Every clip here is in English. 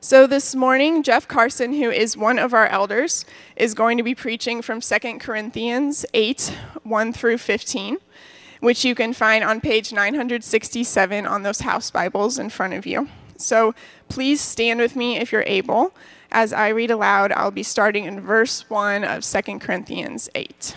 So, this morning, Jeff Carson, who is one of our elders, is going to be preaching from 2 Corinthians 8 1 through 15, which you can find on page 967 on those house Bibles in front of you. So, please stand with me if you're able. As I read aloud, I'll be starting in verse 1 of 2 Corinthians 8.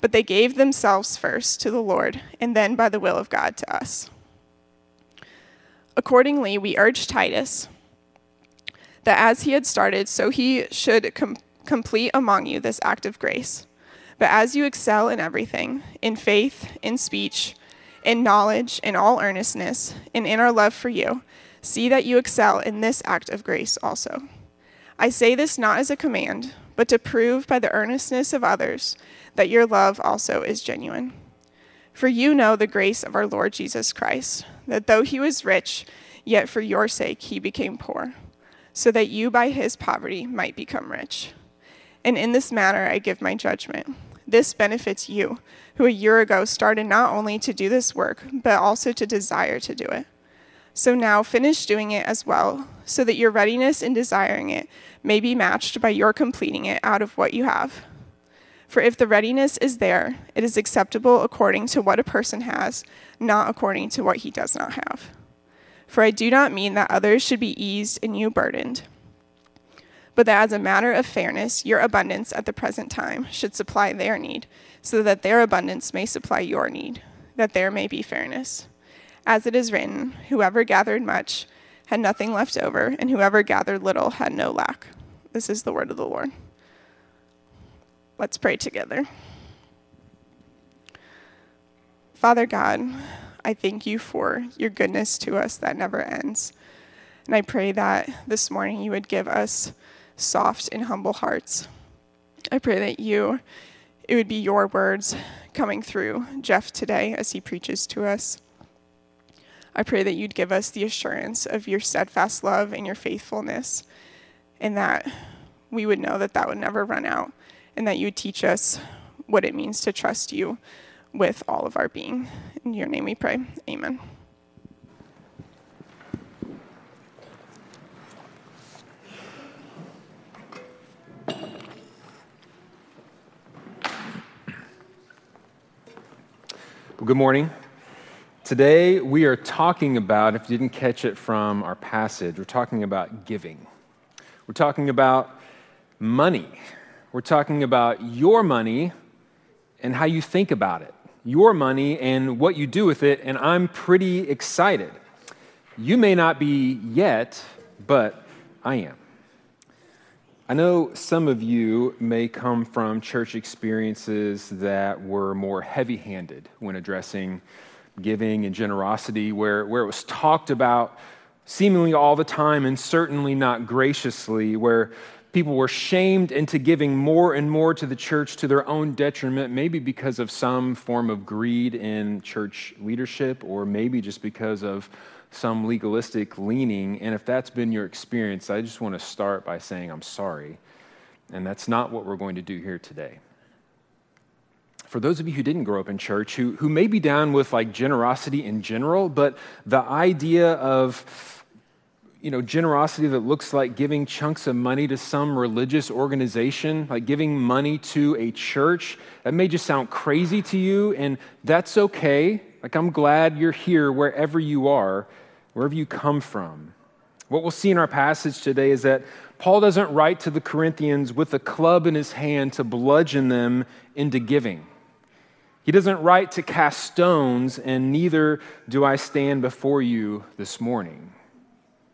but they gave themselves first to the Lord, and then by the will of God to us. Accordingly, we urge Titus that as he had started, so he should com- complete among you this act of grace. But as you excel in everything, in faith, in speech, in knowledge, in all earnestness, and in our love for you, see that you excel in this act of grace also. I say this not as a command, but to prove by the earnestness of others that your love also is genuine. For you know the grace of our Lord Jesus Christ, that though he was rich, yet for your sake he became poor, so that you by his poverty might become rich. And in this matter I give my judgment. This benefits you, who a year ago started not only to do this work, but also to desire to do it. So now finish doing it as well, so that your readiness in desiring it may be matched by your completing it out of what you have. For if the readiness is there, it is acceptable according to what a person has, not according to what he does not have. For I do not mean that others should be eased and you burdened, but that as a matter of fairness, your abundance at the present time should supply their need, so that their abundance may supply your need, that there may be fairness. As it is written, whoever gathered much had nothing left over, and whoever gathered little had no lack. This is the word of the Lord. Let's pray together. Father God, I thank you for your goodness to us that never ends. And I pray that this morning you would give us soft and humble hearts. I pray that you, it would be your words coming through Jeff today as he preaches to us. I pray that you'd give us the assurance of your steadfast love and your faithfulness, and that we would know that that would never run out and that you would teach us what it means to trust you with all of our being. In your name we pray. Amen. Well, good morning. Today we are talking about, if you didn't catch it from our passage, we're talking about giving. We're talking about money. We're talking about your money and how you think about it, your money and what you do with it, and I'm pretty excited. You may not be yet, but I am. I know some of you may come from church experiences that were more heavy handed when addressing giving and generosity, where, where it was talked about seemingly all the time and certainly not graciously, where people were shamed into giving more and more to the church to their own detriment, maybe because of some form of greed in church leadership, or maybe just because of some legalistic leaning. And if that's been your experience, I just want to start by saying I'm sorry. And that's not what we're going to do here today. For those of you who didn't grow up in church, who, who may be down with like generosity in general, but the idea of you know, generosity that looks like giving chunks of money to some religious organization, like giving money to a church, that may just sound crazy to you, and that's okay. Like, I'm glad you're here wherever you are, wherever you come from. What we'll see in our passage today is that Paul doesn't write to the Corinthians with a club in his hand to bludgeon them into giving. He doesn't write to cast stones, and neither do I stand before you this morning.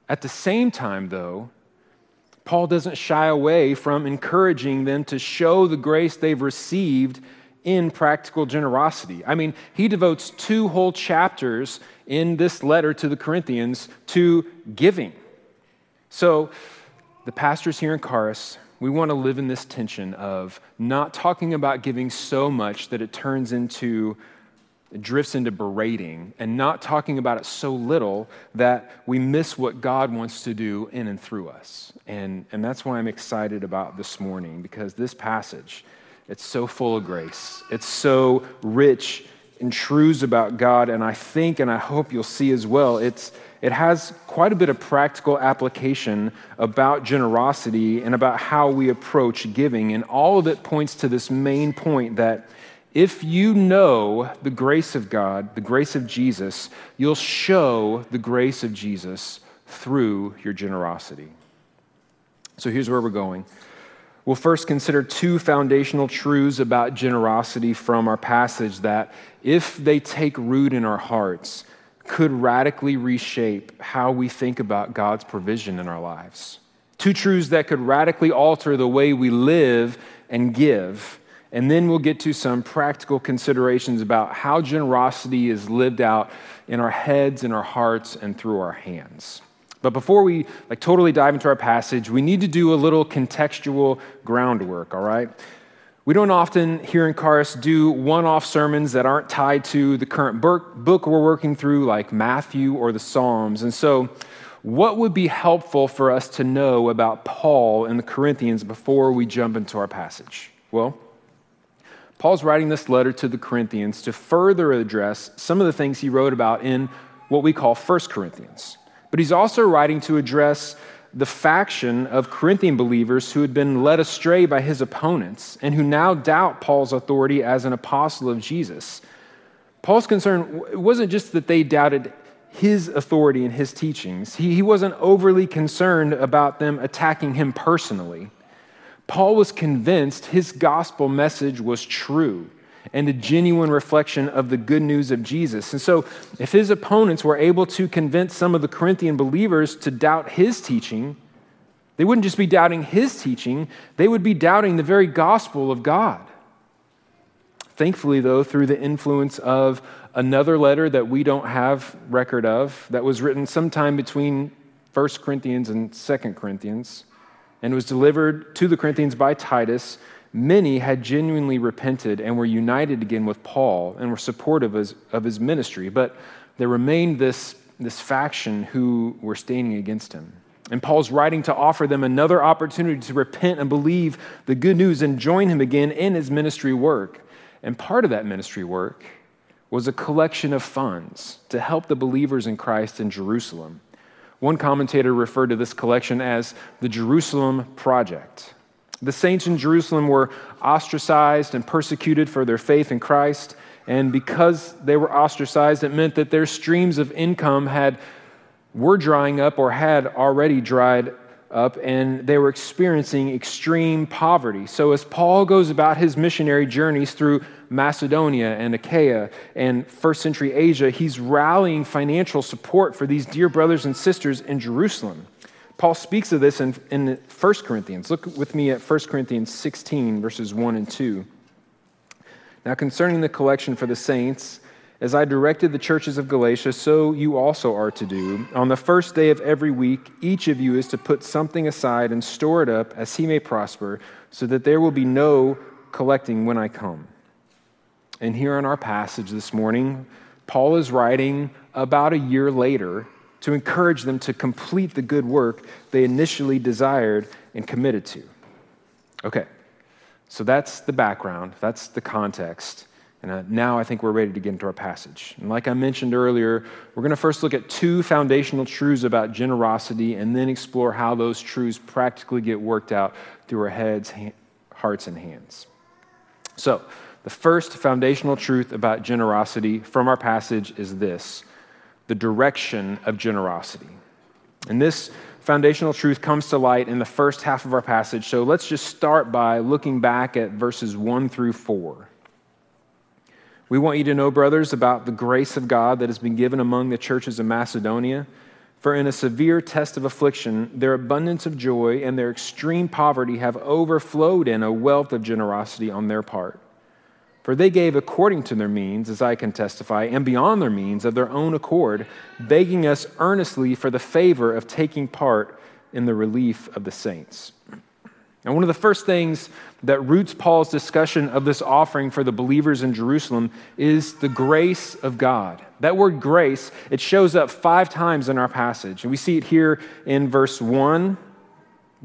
At the same time, though, Paul doesn't shy away from encouraging them to show the grace they've received in practical generosity. I mean, he devotes two whole chapters in this letter to the Corinthians to giving. So, the pastors here in Charis, we want to live in this tension of not talking about giving so much that it turns into it drifts into berating and not talking about it so little that we miss what God wants to do in and through us. And, and that's why I'm excited about this morning because this passage, it's so full of grace. It's so rich in truths about God. And I think and I hope you'll see as well, it's, it has quite a bit of practical application about generosity and about how we approach giving. And all of it points to this main point that if you know the grace of God, the grace of Jesus, you'll show the grace of Jesus through your generosity. So here's where we're going. We'll first consider two foundational truths about generosity from our passage that, if they take root in our hearts, could radically reshape how we think about God's provision in our lives. Two truths that could radically alter the way we live and give and then we'll get to some practical considerations about how generosity is lived out in our heads, in our hearts, and through our hands. But before we like totally dive into our passage, we need to do a little contextual groundwork, all right? We don't often here in Charis do one off sermons that aren't tied to the current book we're working through, like Matthew or the Psalms. And so, what would be helpful for us to know about Paul and the Corinthians before we jump into our passage? Well, Paul's writing this letter to the Corinthians to further address some of the things he wrote about in what we call 1 Corinthians. But he's also writing to address the faction of Corinthian believers who had been led astray by his opponents and who now doubt Paul's authority as an apostle of Jesus. Paul's concern wasn't just that they doubted his authority and his teachings, he, he wasn't overly concerned about them attacking him personally. Paul was convinced his gospel message was true and a genuine reflection of the good news of Jesus. And so, if his opponents were able to convince some of the Corinthian believers to doubt his teaching, they wouldn't just be doubting his teaching, they would be doubting the very gospel of God. Thankfully, though, through the influence of another letter that we don't have record of, that was written sometime between 1 Corinthians and 2 Corinthians, and was delivered to the Corinthians by Titus, many had genuinely repented and were united again with Paul and were supportive of his, ministry. But there remained this, this faction who were standing against him. And Paul's writing to offer them another opportunity to repent and believe the good news and join him again in his ministry work. And part of that ministry work was a collection of funds to help the believers in Christ in Jerusalem. One commentator referred to this collection as the Jerusalem Project. The saints in Jerusalem were ostracized and persecuted for their faith in Christ, and because they were ostracized, it meant that their streams of income had were drying up or had already dried up and they were experiencing extreme poverty. So, as Paul goes about his missionary journeys through Macedonia and Achaia and first century Asia, he's rallying financial support for these dear brothers and sisters in Jerusalem. Paul speaks of this in, in 1 Corinthians. Look with me at 1 Corinthians 16, verses 1 and 2. Now, concerning the collection for the saints, as I directed the churches of Galatia, so you also are to do. On the first day of every week, each of you is to put something aside and store it up as he may prosper, so that there will be no collecting when I come. And here in our passage this morning, Paul is writing about a year later to encourage them to complete the good work they initially desired and committed to. Okay, so that's the background, that's the context. And uh, now I think we're ready to get into our passage. And like I mentioned earlier, we're going to first look at two foundational truths about generosity and then explore how those truths practically get worked out through our heads, hearts, and hands. So, the first foundational truth about generosity from our passage is this the direction of generosity. And this foundational truth comes to light in the first half of our passage. So let's just start by looking back at verses 1 through 4. We want you to know, brothers, about the grace of God that has been given among the churches of Macedonia. For in a severe test of affliction, their abundance of joy and their extreme poverty have overflowed in a wealth of generosity on their part. For they gave according to their means, as I can testify, and beyond their means of their own accord, begging us earnestly for the favor of taking part in the relief of the saints. And one of the first things that roots Paul's discussion of this offering for the believers in Jerusalem is the grace of God. That word grace, it shows up five times in our passage. And we see it here in verse 1.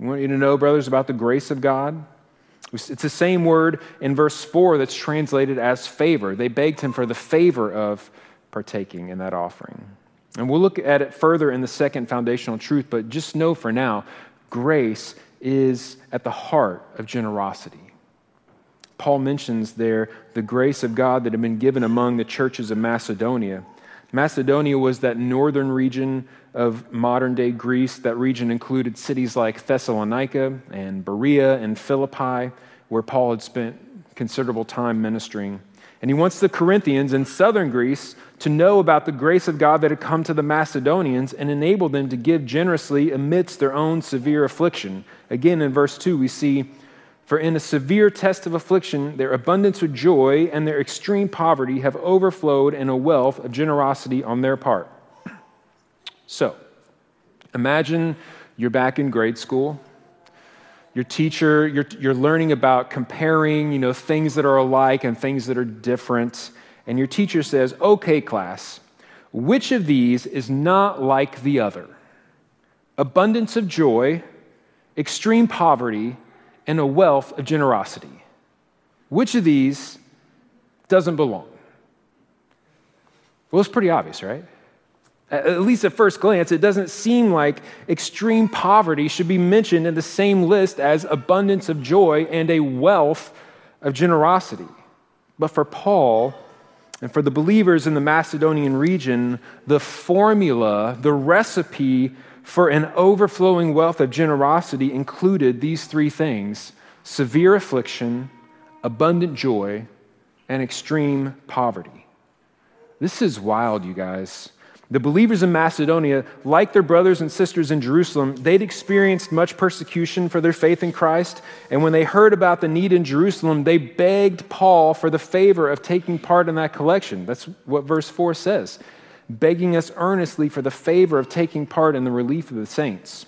I want you to know, brothers, about the grace of God. It's the same word in verse 4 that's translated as favor. They begged him for the favor of partaking in that offering. And we'll look at it further in the second foundational truth, but just know for now, grace is at the heart of generosity. Paul mentions there the grace of God that had been given among the churches of Macedonia. Macedonia was that northern region of modern day Greece. That region included cities like Thessalonica and Berea and Philippi, where Paul had spent considerable time ministering. And he wants the Corinthians in southern Greece to know about the grace of God that had come to the Macedonians and enabled them to give generously amidst their own severe affliction. Again, in verse 2, we see, For in a severe test of affliction, their abundance of joy and their extreme poverty have overflowed in a wealth of generosity on their part. So, imagine you're back in grade school. Your teacher, you're, you're learning about comparing, you know, things that are alike and things that are different. And your teacher says, okay, class, which of these is not like the other? Abundance of joy, extreme poverty, and a wealth of generosity. Which of these doesn't belong? Well, it's pretty obvious, right? At least at first glance, it doesn't seem like extreme poverty should be mentioned in the same list as abundance of joy and a wealth of generosity. But for Paul and for the believers in the Macedonian region, the formula, the recipe for an overflowing wealth of generosity included these three things severe affliction, abundant joy, and extreme poverty. This is wild, you guys. The believers in Macedonia, like their brothers and sisters in Jerusalem, they'd experienced much persecution for their faith in Christ. And when they heard about the need in Jerusalem, they begged Paul for the favor of taking part in that collection. That's what verse 4 says begging us earnestly for the favor of taking part in the relief of the saints.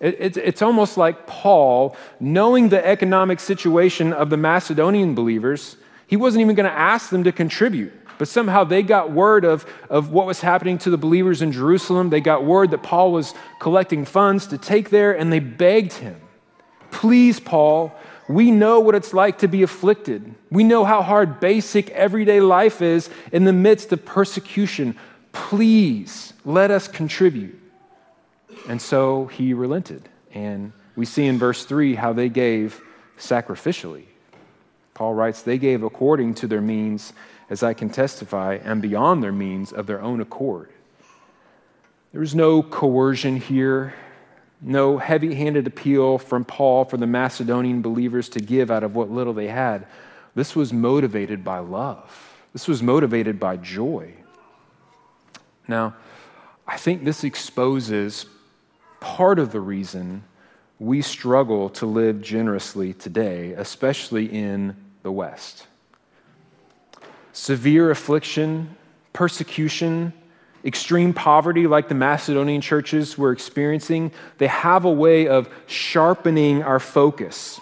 it's almost like Paul, knowing the economic situation of the Macedonian believers, he wasn't even going to ask them to contribute. But somehow they got word of, of what was happening to the believers in Jerusalem. They got word that Paul was collecting funds to take there, and they begged him, Please, Paul, we know what it's like to be afflicted. We know how hard basic everyday life is in the midst of persecution. Please let us contribute. And so he relented. And we see in verse 3 how they gave sacrificially. Paul writes, They gave according to their means as I can testify, and beyond their means of their own accord. There was no coercion here, no heavy handed appeal from Paul for the Macedonian believers to give out of what little they had. This was motivated by love, this was motivated by joy. Now, I think this exposes part of the reason we struggle to live generously today, especially in the West. Severe affliction, persecution, extreme poverty, like the Macedonian churches were experiencing, they have a way of sharpening our focus,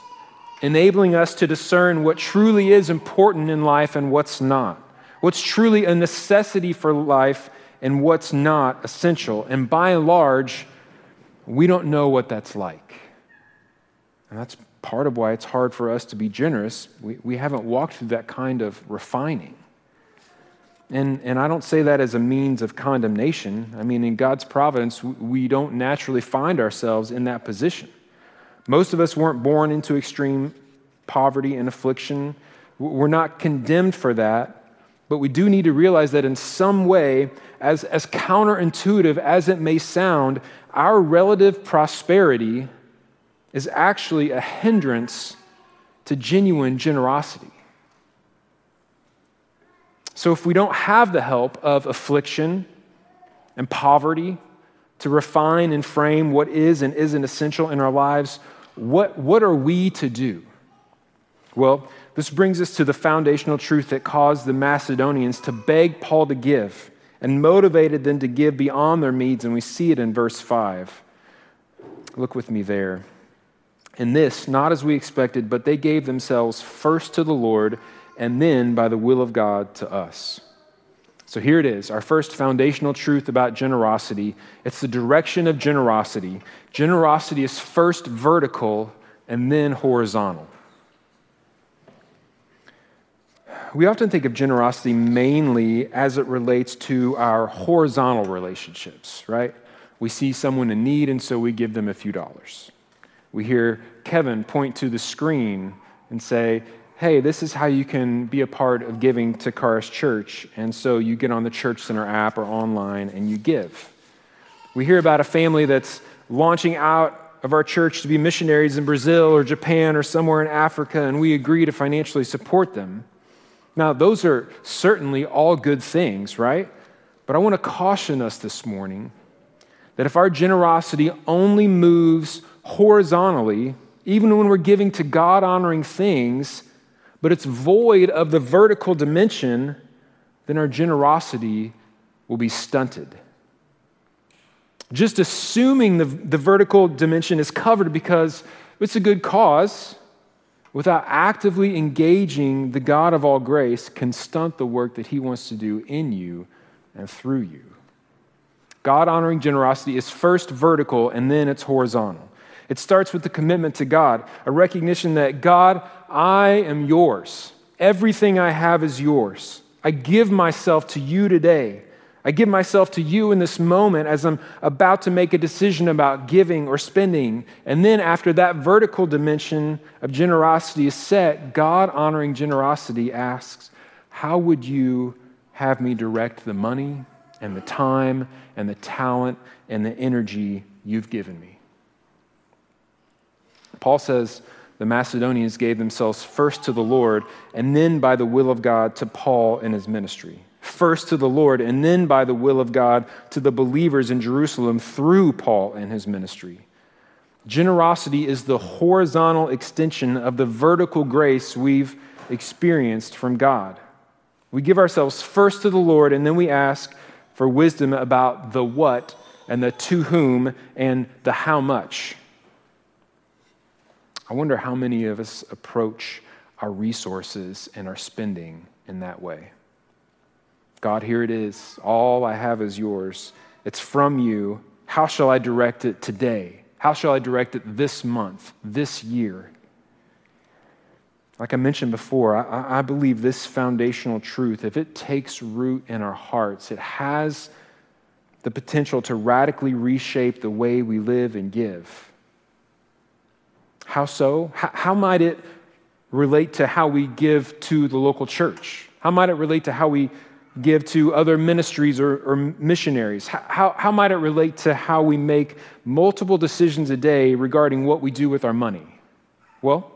enabling us to discern what truly is important in life and what's not, what's truly a necessity for life and what's not essential. And by and large, we don't know what that's like. And that's part of why it's hard for us to be generous. We, we haven't walked through that kind of refining. And, and I don't say that as a means of condemnation. I mean, in God's providence, we don't naturally find ourselves in that position. Most of us weren't born into extreme poverty and affliction. We're not condemned for that, but we do need to realize that in some way, as, as counterintuitive as it may sound, our relative prosperity is actually a hindrance to genuine generosity. So, if we don't have the help of affliction and poverty to refine and frame what is and isn't essential in our lives, what, what are we to do? Well, This brings us to the foundational truth that caused the Macedonians to beg Paul to give and motivated them to give beyond their needs, and we see it in verse 5. Look with me there. And this, not as we expected, but they gave themselves first to the Lord and then, by the will of God, to us. So here it is, our first foundational truth about generosity. It's the direction of generosity. Generosity is first vertical and then horizontal. We often think of generosity mainly as it relates to our horizontal relationships, right? We see someone in need, and so we give them a few dollars. We hear Kevin point to the screen and say, Hey, this is how you can be a part of giving to Charis Church. And so you get on the Church Center app or online and you give. We hear about a family that's launching out of our church to be missionaries in Brazil or Japan or somewhere in Africa, and we agree to financially support them. Now, those are certainly all good things, right? But I want to caution us this morning that if our generosity only moves horizontally, even when we're giving to God honoring things, but it's void of the vertical dimension, then our generosity will be stunted. Just assuming the, the vertical dimension is covered because it's a good cause without actively engaging the God of all grace can stunt the work that He wants to do in you and through you. God honoring generosity is first vertical and then it's horizontal. It starts with the commitment to God, a recognition that God, I am yours. Everything I have is yours. I give myself to you today. I give myself to you in this moment as I'm about to make a decision about giving or spending. And then, after that vertical dimension of generosity is set, God honoring generosity asks, How would you have me direct the money and the time and the talent and the energy you've given me? Paul says the Macedonians gave themselves first to the Lord and then by the will of God to Paul and his ministry first to the Lord, and then by the will of God to the believers in Jerusalem through Paul and his ministry. Generosity is the horizontal extension of the vertical grace we've experienced from God. We give ourselves first to the Lord, and then we ask for wisdom about the what and the to whom and the how much. I wonder how many of us approach our resources and our spending in that way. God, here it is. All I have is yours. It's from you. How shall I direct it today? How shall I direct it this month, this year? Like I mentioned before, I, I, believe this foundational truth, if it takes root in our hearts, it has the potential to radically reshape the way we live and give. How so? How, how might it relate to how we give to the local church? How might it relate to how we give to other ministries or, or missionaries? How, how might it relate to how we make multiple decisions a day regarding what we do with our money? Well,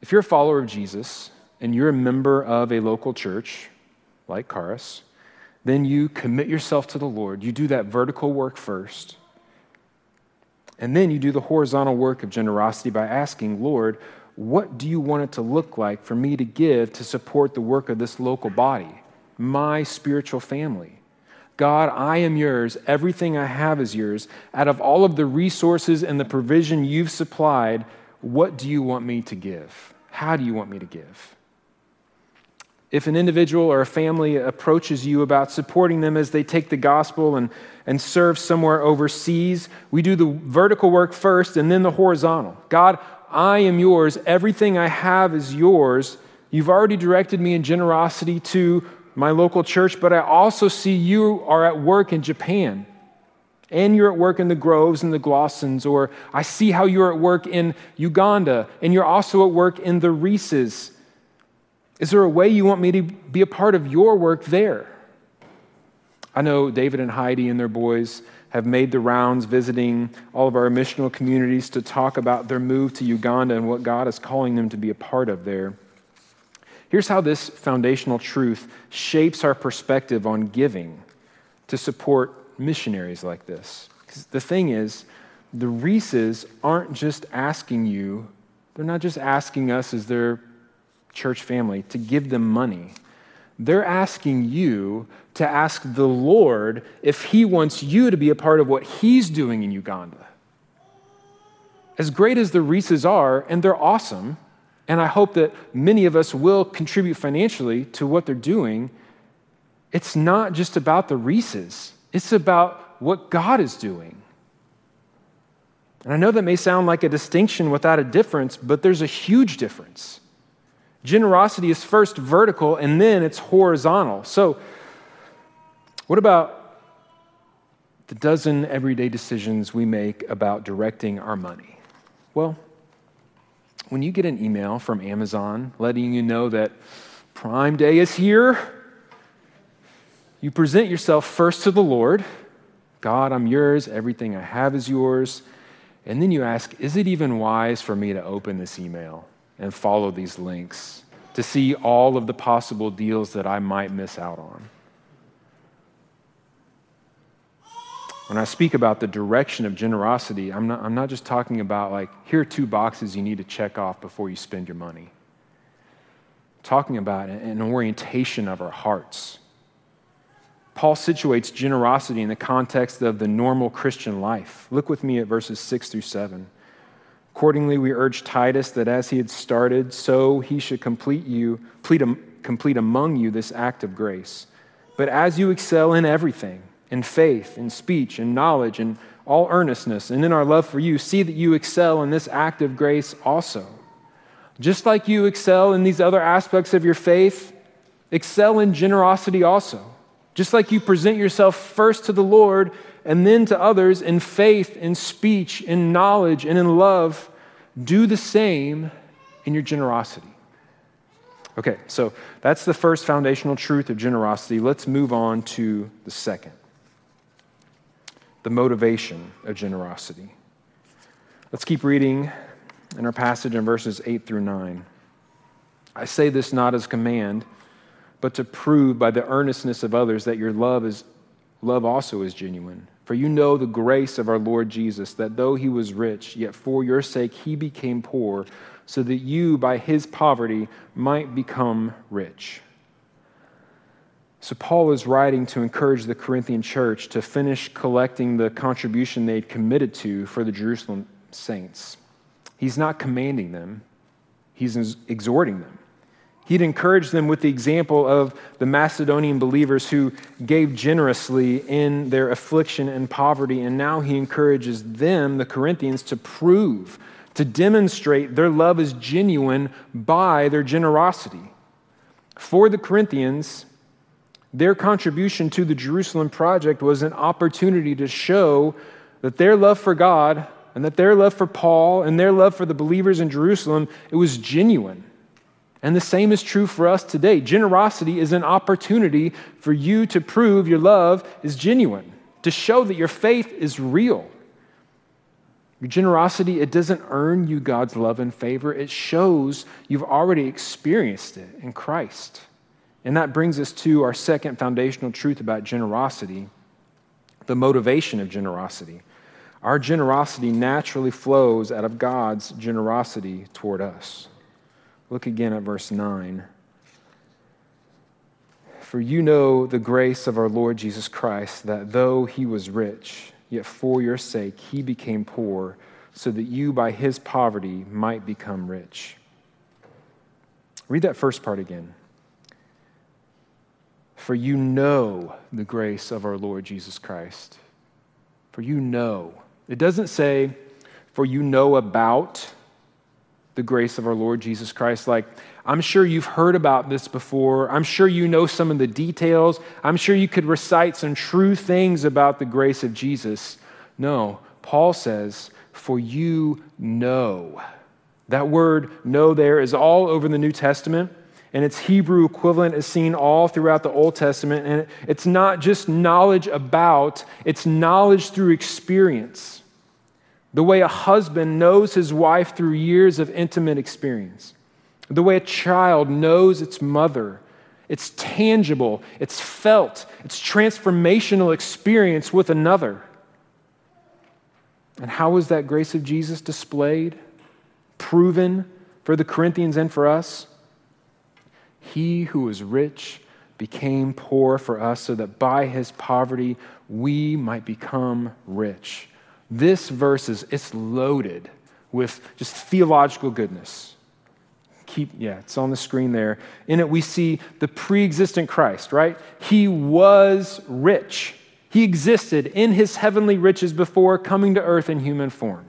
if you're a follower of Jesus and you're a member of a local church like Charis, then you commit yourself to the Lord. You do that vertical work first. And then you do the horizontal work of generosity by asking, Lord, what do you want it to look like for me to give to support the work of this local body, my spiritual family? God, I am yours. Everything I have is yours. Out of all of the resources and the provision you've supplied, what do you want me to give? How do you want me to give? If an individual or a family approaches you about supporting them as they take the gospel and, and serve somewhere overseas, we do the vertical work first and then the horizontal. God, I am yours. Everything I have is yours. You've already directed me in generosity to my local church, but I also see you are at work in Japan. And you're at work in the Groves and the Glossons, or I see how you're at work in Uganda, and you're also at work in the Reeses. Is there a way you want me to be a part of your work there? I know David and Heidi and their boys have made the rounds visiting all of our missional communities to talk about their move to Uganda and what God is calling them to be a part of there. Here's how this foundational truth shapes our perspective on giving to support missionaries like this. The thing is, the Reeses aren't just asking you They're not just asking us as their church family to give them money. They're asking you to ask the Lord if He wants you to be a part of what He's doing in Uganda. As great as the Reeses are, and they're awesome, and I hope that many of us will contribute financially to what they're doing, it's not just about the Reeses, it's about what God is doing. And I know that may sound like a distinction without a difference, but there's a huge difference. Generosity is first vertical and then it's horizontal. So, what about the dozen everyday decisions we make about directing our money? Well, when you get an email from Amazon letting you know that Prime Day is here, you present yourself first to the Lord God, I'm yours, everything I have is yours. And then you ask, is it even wise for me to open this email and follow these links to see all of the possible deals that I might miss out on? When I speak about the direction of generosity, I'm not, I'm not just talking about like, here are two boxes you need to check off before you spend your money. I'm talking about an orientation of our hearts Paul situates generosity in the context of the normal Christian life. Look with me at verses 6 through 7. Accordingly, we urge Titus that as he had started, so he should complete you, complete among you this act of grace. But as you excel in everything, in faith, in speech, in knowledge, in all earnestness, and in our love for you, see that you excel in this act of grace also. Just like you excel in these other aspects of your faith, excel in generosity also. Just like you present yourself first to the Lord and then to others in faith, in speech, in knowledge, and in love, do the same in your generosity. Okay, so that's the first foundational truth of generosity. Let's move on to the second the motivation of generosity. Let's keep reading in our passage in verses 8 through 9. I say this not as command but to prove by the earnestness of others that your love is love also is genuine. For you know the grace of our Lord Jesus, that though he was rich, yet for your sake he became poor, so that you by his poverty might become rich. So, Paul is writing to encourage the Corinthian church to finish collecting the contribution they'd committed to for the Jerusalem saints. He's not commanding them, he's exhorting them. He'd encouraged them with the example of the Macedonian believers who gave generously in their affliction and poverty. And now he encourages them, the Corinthians, to prove, to demonstrate their love is genuine by their generosity. For the Corinthians, their contribution to the Jerusalem project was an opportunity to show that their love for God and that their love for Paul and their love for the believers in Jerusalem, it was genuine. And the same is true for us today. Generosity is an opportunity for you to prove your love is genuine, to show that your faith is real. Your generosity, it doesn't earn you God's love and favor, it shows you've already experienced it in Christ. And that brings us to our second foundational truth about generosity the motivation of generosity. Our generosity naturally flows out of God's generosity toward us. Look again at verse 9. For you know the grace of our Lord Jesus Christ, that though he was rich, yet for your sake he became poor, so that you by his poverty might become rich. Read that first part again. For you know the grace of our Lord Jesus Christ. For you know. It doesn't say, for you know about the grace of our Lord Jesus Christ. Like, I'm sure you've heard about this before. I'm sure you know some of the details. I'm sure you could recite some true things about the grace of Jesus. No, Paul says, For you know. That word know there is all over the New Testament, and its Hebrew equivalent is seen all throughout the Old Testament. And it's not just knowledge about, it's knowledge through experience the way a husband knows his wife through years of intimate experience, the way a child knows its mother. It's tangible, it's felt, it's transformational experience with another. And how was that grace of Jesus displayed? proven for the Corinthians and for us. He who was rich became poor for us so that by his poverty we might become rich. This verse is it's loaded with just theological goodness. Keep yeah, it's on the screen there. In it we see the pre-existent Christ, right? He was rich. He existed in his heavenly riches before coming to earth in human form.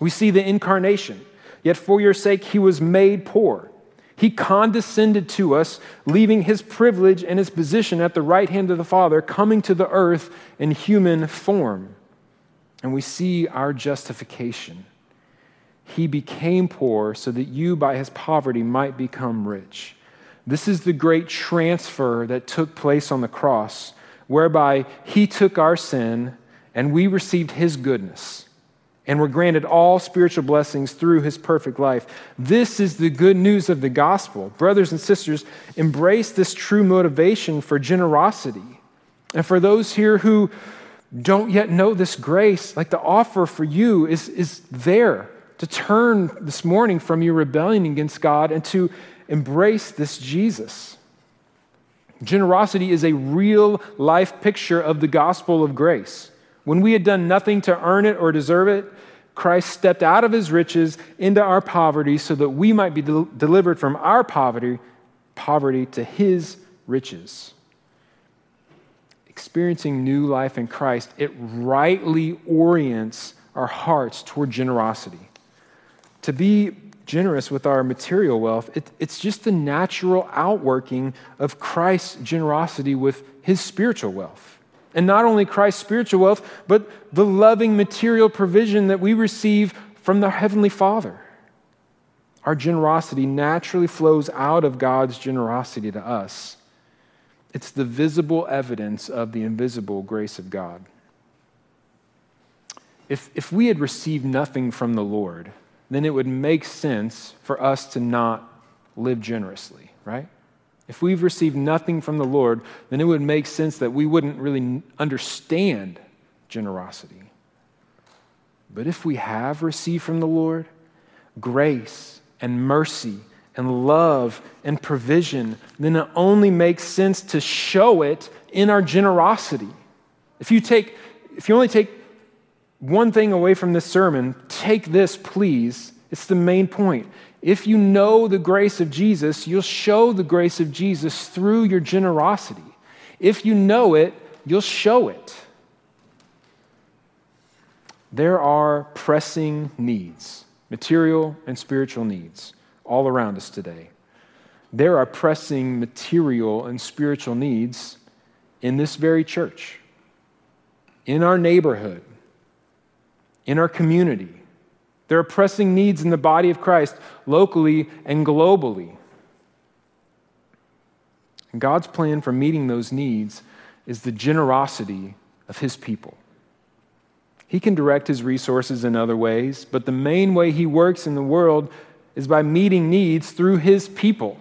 We see the incarnation. Yet for your sake he was made poor. He condescended to us, leaving his privilege and his position at the right hand of the Father, coming to the earth in human form. And we see our justification. He became poor so that you, by his poverty, might become rich. This is the great transfer that took place on the cross, whereby he took our sin and we received his goodness and were granted all spiritual blessings through his perfect life. This is the good news of the gospel. Brothers and sisters, embrace this true motivation for generosity. And for those here who don't yet know this grace, like the offer for you is, is there to turn this morning from your rebellion against God and to embrace this Jesus. Generosity is a real life picture of the gospel of grace. When we had done nothing to earn it or deserve it, Christ stepped out of his riches into our poverty so that we might be del- delivered from our poverty, poverty to his riches. Experiencing new life in Christ, it rightly orients our hearts toward generosity. To be generous with our material wealth, it, it's just the natural outworking of Christ's generosity with his spiritual wealth. And not only Christ's spiritual wealth, but the loving material provision that we receive from the Heavenly Father. Our generosity naturally flows out of God's generosity to us. It's the visible evidence of the invisible grace of God. If, if we had received nothing from the Lord, then it would make sense for us to not live generously, right? If we've received nothing from the Lord, then it would make sense that we wouldn't really understand generosity. But if we have received from the Lord grace and mercy and love and provision, then it only makes sense to show it in our generosity. If you take if you only take one thing away from this sermon, take this please. It's the main point. If you know the grace of Jesus, you'll show the grace of Jesus through your generosity. If you know it, you'll show it. There are pressing needs, material and spiritual needs, all around us today. There are pressing material and spiritual needs in this very church, in our neighborhood, in our community there are pressing needs in the body of Christ, locally and globally. And God's plan for meeting those needs is the generosity of His people. He can direct His resources in other ways, but the main way He works in the world is by meeting needs through His people.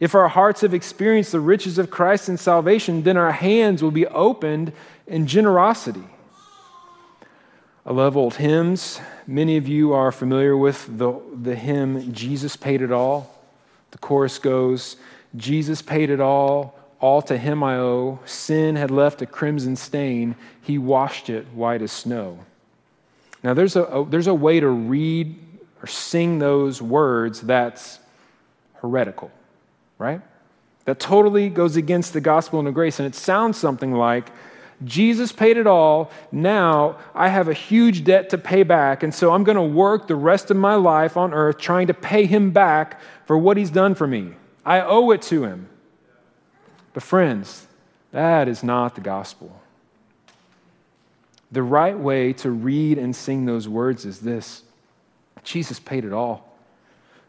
If our hearts have experienced the riches of Christ and salvation, then our hands will be opened in generosity. I love old hymns. Many of you are familiar with the, the hymn, Jesus Paid It All. The chorus goes, Jesus paid it all, all to him I owe. Sin had left a crimson stain, he washed it white as snow. Now, there's a, a there's a way to read or sing those words that's heretical, right? That totally goes against the gospel and the grace. And it sounds something like, Jesus paid it all. Now I have a huge debt to pay back. And so I'm going to work the rest of my life on earth trying to pay him back for what he's done for me. I owe it to him. But, friends, that is not the gospel. The right way to read and sing those words is this Jesus paid it all.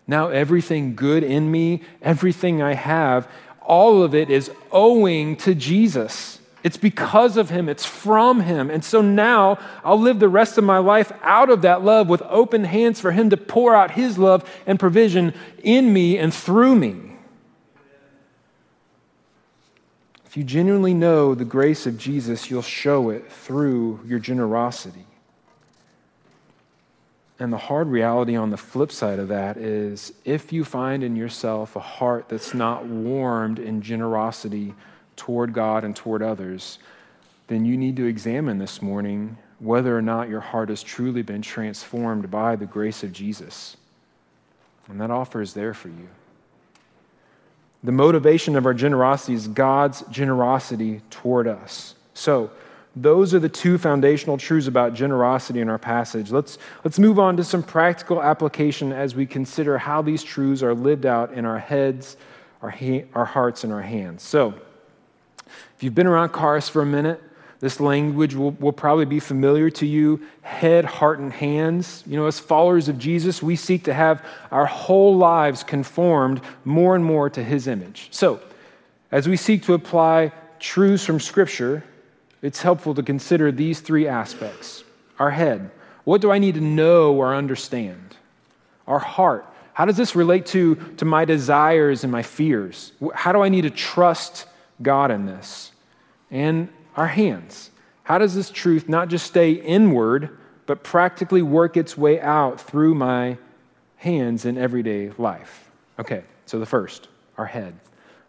Now, everything good in me, everything I have, all of it is owing to Jesus. It's because of him, it's from him. And so now I'll live the rest of my life out of that love with open hands for him to pour out his love and provision in me and through me. If you genuinely know the grace of Jesus, you'll show it through your generosity. And the hard reality on the flip side of that is if you find in yourself a heart that's not warmed in generosity toward God and toward others, then you need to examine this morning whether or not your heart has truly been transformed by the grace of Jesus. And that offer is there for you. The motivation of our generosity is God's generosity toward us. So, those are the two foundational truths about generosity in our passage. Let's, let's move on to some practical application as we consider how these truths are lived out in our heads, our, ha- our hearts, and our hands. So, if you've been around Karis for a minute, this language will, will probably be familiar to you head, heart, and hands. You know, as followers of Jesus, we seek to have our whole lives conformed more and more to his image. So, as we seek to apply truths from Scripture, it's helpful to consider these three aspects our head. What do I need to know or understand? Our heart. How does this relate to, to my desires and my fears? How do I need to trust God in this? And our hands. How does this truth not just stay inward, but practically work its way out through my hands in everyday life? Okay, so the first, our head.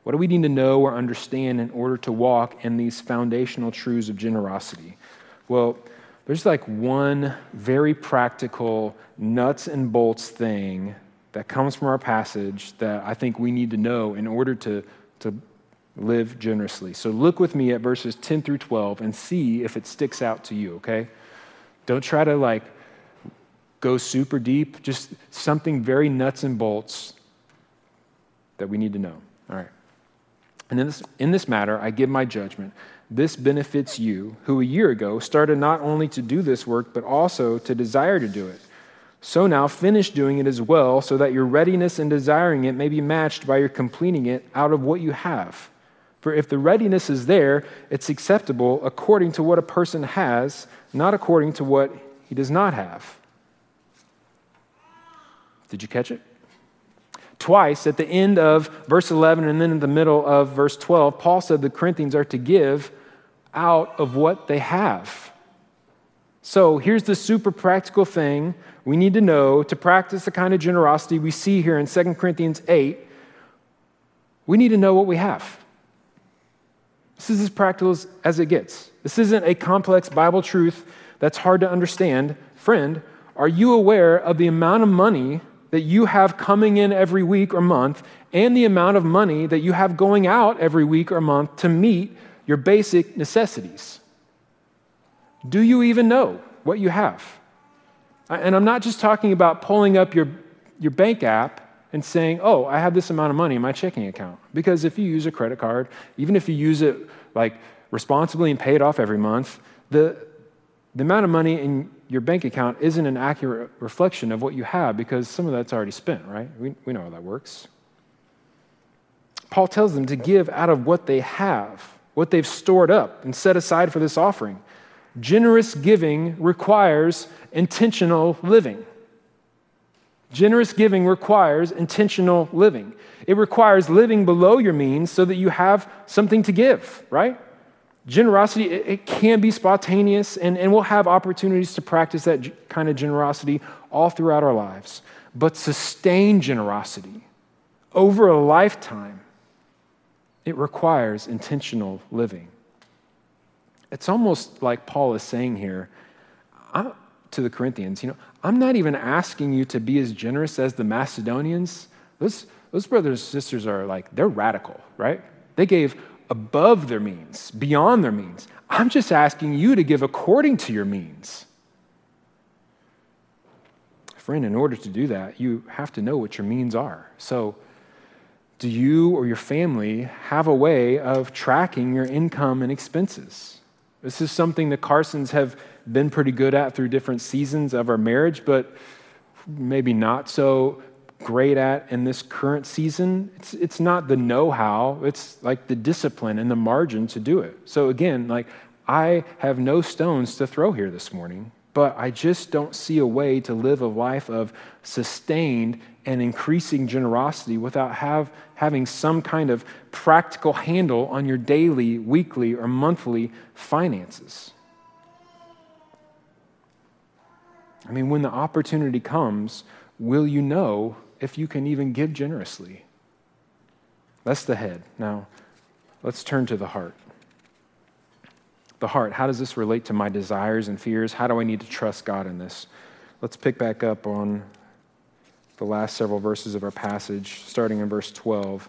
What do we need to know or understand in order to walk in these foundational truths of generosity? Well, there's like one very practical, nuts and bolts thing that comes from our passage that I think we need to know in order to, to live generously. So look with me at verses 10 through 12 and see if it sticks out to you, okay? Don't try to like go super deep, just something very nuts and bolts that we need to know. All right. And in this, in this matter, I give my judgment. This benefits you, who a year ago started not only to do this work, but also to desire to do it. So now finish doing it as well, so that your readiness in desiring it may be matched by your completing it out of what you have. For if the readiness is there, it's acceptable according to what a person has, not according to what he does not have. Did you catch it? Twice at the end of verse 11 and then in the middle of verse 12, Paul said the Corinthians are to give out of what they have. So here's the super practical thing we need to know to practice the kind of generosity we see here in 2 Corinthians 8. We need to know what we have. This is as practical as it gets. This isn't a complex Bible truth that's hard to understand. Friend, are you aware of the amount of money that you have coming in every week or month and the amount of money that you have going out every week or month to meet your basic necessities. Do you even know what you have? And I'm not just talking about pulling up your, your bank app and saying, oh, I have this amount of money in my checking account. Because if you use a credit card, even if you use it like responsibly and pay it off every month, the, the amount of money in your bank account isn't an accurate reflection of what you have because some of that's already spent, right? We, we know how that works. Paul tells them to give out of what they have, what they've stored up and set aside for this offering. Generous giving requires intentional living. Generous giving requires intentional living. It requires living below your means so that you have something to give, right? Generosity, it, it can be spontaneous, and, and we'll have opportunities to practice that g- kind of generosity all throughout our lives. But sustained generosity over a lifetime, it requires intentional living. It's almost like Paul is saying here I'm, to the Corinthians, you know, I'm not even asking you to be as generous as the Macedonians. Those, those brothers and sisters are like, they're radical, right? They gave above their means, beyond their means. I'm just asking you to give according to your means. Friend, in order to do that, you have to know what your means are. So, do you or your family have a way of tracking your income and expenses? This is something the Carsons have been pretty good at through different seasons of our marriage, but maybe not so great at in this current season, it's, it's not the know how, it's like the discipline and the margin to do it. So, again, like I have no stones to throw here this morning, but I just don't see a way to live a life of sustained and increasing generosity without have, having some kind of practical handle on your daily, weekly, or monthly finances. I mean, when the opportunity comes, will you know if you can even give generously? That's the head. Now, let's turn to the heart. The heart, how does this relate to my desires and fears? How do I need to trust God in this? Let's pick back up on the last several verses of our passage, starting in verse 12.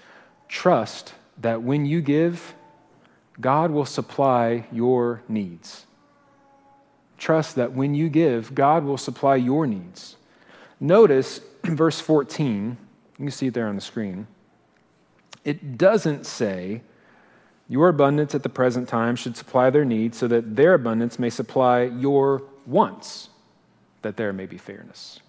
trust that when you give, God will supply your needs. Trust that when you give, God will supply your needs. Notice verse 14, you can see it there on the screen. It doesn't say, Your abundance at the present time should supply their needs, so that their abundance may supply your wants, that there may be fairness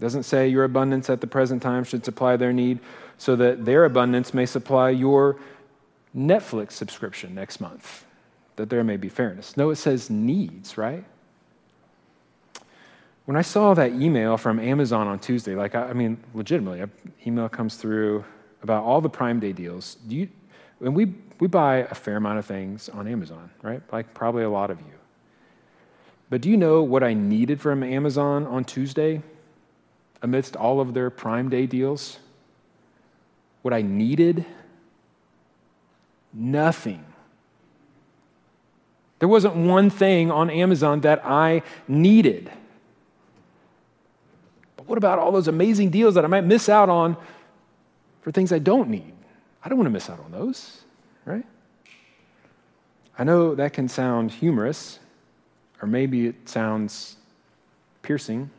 doesn't say your abundance at the present time should supply their need so that their abundance may supply your Netflix subscription next month, that there may be fairness. No, it says needs, right? When I saw that email from Amazon on Tuesday, like, I, mean, legitimately, an email comes through about all the Prime Day deals. Do you, and we, we buy a fair amount of things on Amazon, right? Like, probably a lot of you. But do you know what I needed from Amazon on Tuesday? Amidst all of their Prime Day deals? What I needed? Nothing. There wasn't one thing on Amazon that I needed. But what about all those amazing deals that I might miss out on for things I don't need? I don't want to miss out on those, right? I know that can sound humorous, or maybe it sounds piercing.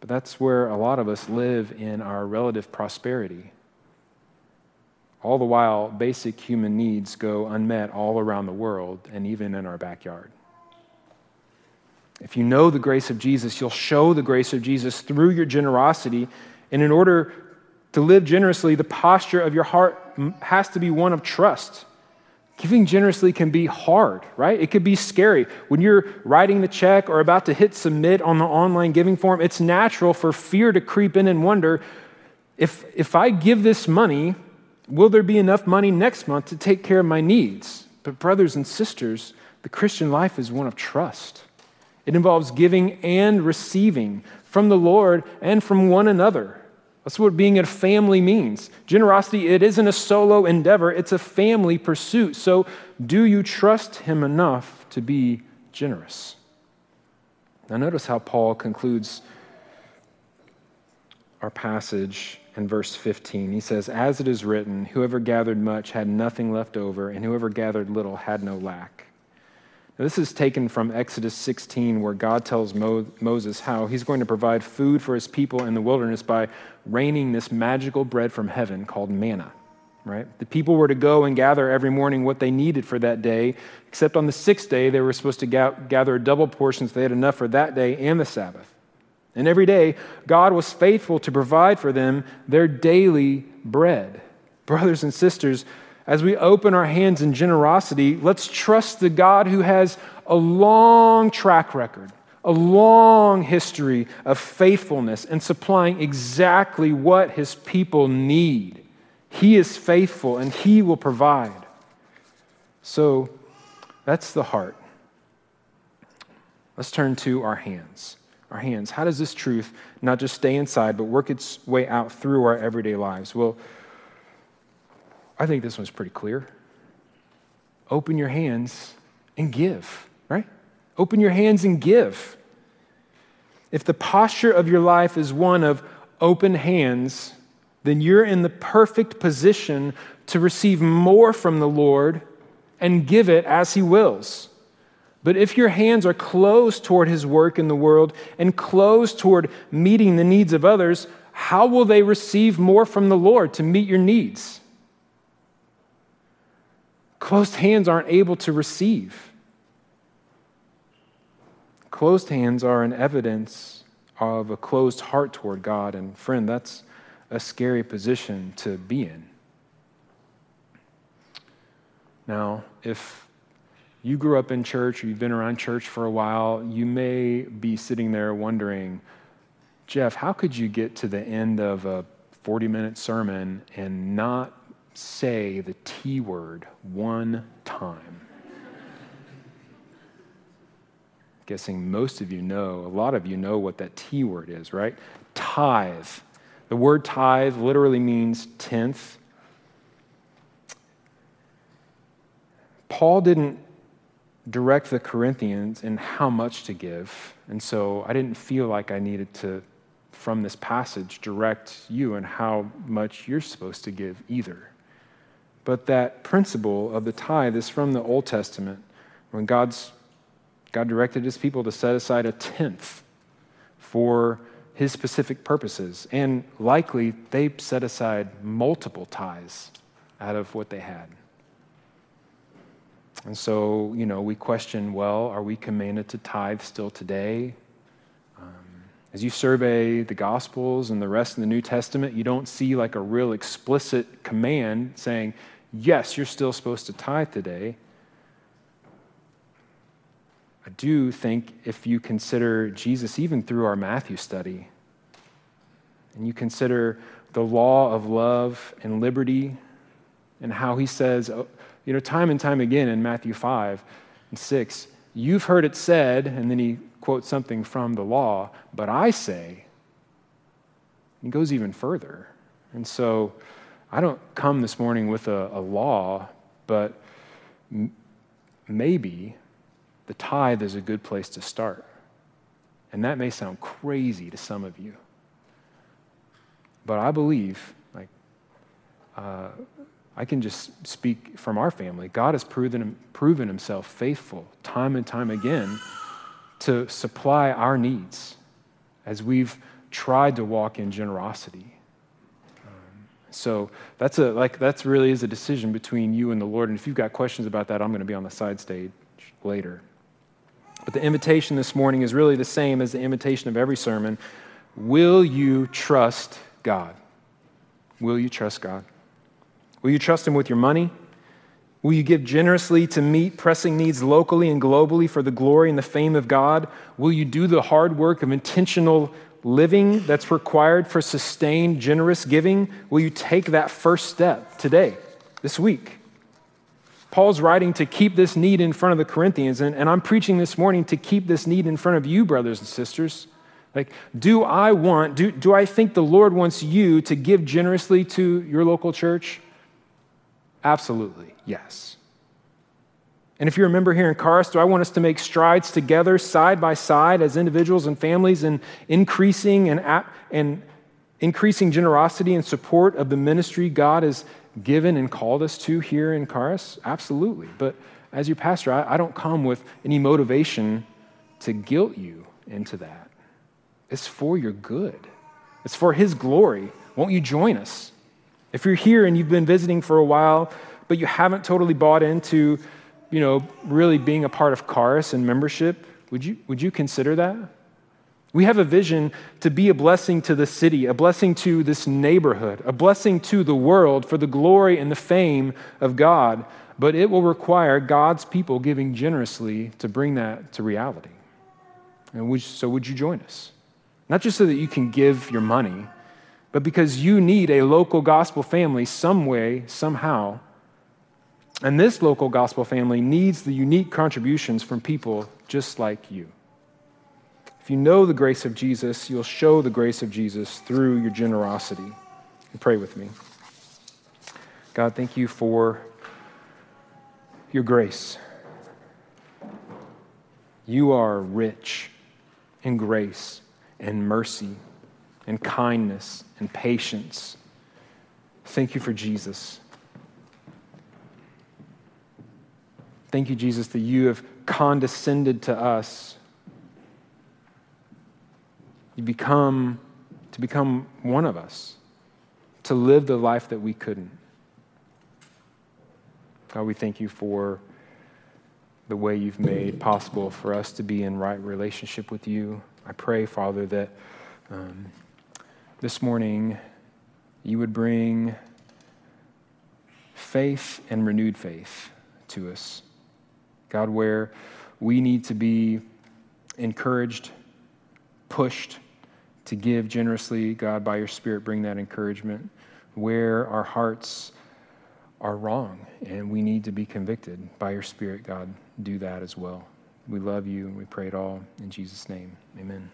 But that's where a lot of us live in our relative prosperity. All the while, basic human needs go unmet all around the world and even in our backyard. If you know the grace of Jesus, you'll show the grace of Jesus through your generosity. And in order to live generously, the posture of your heart has to be one of trust. Giving generously can be hard, right? It could be scary. When you're writing the check or about to hit submit on the online giving form, it's natural for fear to creep in and wonder if, if I give this money, will there be enough money next month to take care of my needs? But, brothers and sisters, the Christian life is one of trust. It involves giving and receiving from the Lord and from one another. That's what being a family means. Generosity, it isn't a solo endeavor, it's a family pursuit. So, do you trust Him enough to be generous? Now, notice how Paul concludes our passage in verse 15. He says, As it is written, whoever gathered much had nothing left over, and whoever gathered little had no lack. Now, this is taken from Exodus 16, where God tells Mo- Moses how he's going to provide food for his people in the wilderness by raining this magical bread from heaven called manna. Right? The people were to go and gather every morning what they needed for that day, except on the sixth day, they were supposed to ga- gather double portions. They had enough for that day and the Sabbath. And every day, God was faithful to provide for them their daily bread. Brothers and sisters, as we open our hands in generosity, let's trust the God who has a long track record, a long history of faithfulness and supplying exactly what his people need. He is faithful and he will provide. So that's the heart. Let's turn to our hands. Our hands. How does this truth not just stay inside, but work its way out through our everyday lives? Well, I think this one's pretty clear. Open your hands and give, right? Open your hands and give. If the posture of your life is one of open hands, then you're in the perfect position to receive more from the Lord and give it as He wills. But if your hands are closed toward His work in the world and closed toward meeting the needs of others, how will they receive more from the Lord to meet your needs? Closed hands aren't able to receive. Closed hands are an evidence of a closed heart toward God. And friend, that's a scary position to be in. Now, if you grew up in church or you've been around church for a while, you may be sitting there wondering, Jeff, how could you get to the end of a 40 minute sermon and not say the T word one time? Guessing most of you know, a lot of you know what that T word is, right? Tithe. The word tithe literally means tenth. Paul didn't direct the Corinthians in how much to give, and so I didn't feel like I needed to, from this passage, direct you in how much you're supposed to give either. But that principle of the tithe is from the Old Testament when God's, God directed his people to set aside a tenth for his specific purposes. And likely they set aside multiple tithes out of what they had. And so, you know, we question well, are we commanded to tithe still today? Um, as you survey the Gospels and the rest of the New Testament, you don't see like a real explicit command saying, yes, you're still supposed to tithe today. I do think if you consider Jesus, even through our Matthew study, and you consider the law of love and liberty and how he says, oh, you know, time and time again in Matthew 5 and 6, you've heard it said, and then he quotes something from the law, but I say, he goes even further. And so I don't come this morning with a, a law, but m- maybe the tithe is a good place to start. And that may sound crazy to some of you. But I believe, like, uh, I can just speak from our family. God has proven, proven himself faithful time and time again to supply our needs as we've tried to walk in generosity. So that's a like that's really is a decision between you and the Lord. And if you've got questions about that, I'm going to be on the side stage later. But the invitation this morning is really the same as the invitation of every sermon. Will you trust God? Will you trust God? Will you trust Him with your money? Will you give generously to meet pressing needs locally and globally for the glory and the fame of God? Will you do the hard work of intentional living that's required for sustained, generous giving? Will you take that first step today, this week? Paul's writing to keep this need in front of the Corinthians, and, and I'm preaching this morning to keep this need in front of you, brothers and sisters. Like, do I want, do, do I think the Lord wants you to give generously to your local church? Absolutely, yes. And if you're a member here in Karis, do I want us to make strides together, side by side, as individuals and families, in increasing and, and increasing generosity and support of the ministry God has given and called us to here in Karis? Absolutely. But as your pastor, I, I don't come with any motivation to guilt you into that. It's for your good, it's for His glory. Won't you join us? If you're here and you've been visiting for a while, but you haven't totally bought into, you know, really being a part of Karis and membership, would you, would you consider that? We have a vision to be a blessing to the city, a blessing to this neighborhood, a blessing to the world for the glory and the fame of God, but it will require God's people giving generously to bring that to reality. And would, so, would you join us? Not just so that you can give your money, but because you need a local gospel family some way, somehow. And this local gospel family needs the unique contributions from people just like you. If you know the grace of Jesus, you'll show the grace of Jesus through your generosity. And pray with me. God, thank you for your grace. You are rich in grace and mercy and kindness and patience. Thank you for Jesus. Thank you, Jesus, that you have condescended to us you become to become one of us, to live the life that we couldn't. God, we thank you for the way you've made possible for us to be in right relationship with you. I pray, Father, that um, this morning you would bring faith and renewed faith to us. God, where we need to be encouraged, pushed to give generously, God, by your Spirit, bring that encouragement. Where our hearts are wrong and we need to be convicted by your Spirit, God, do that as well. We love you and we pray it all in Jesus' name. Amen.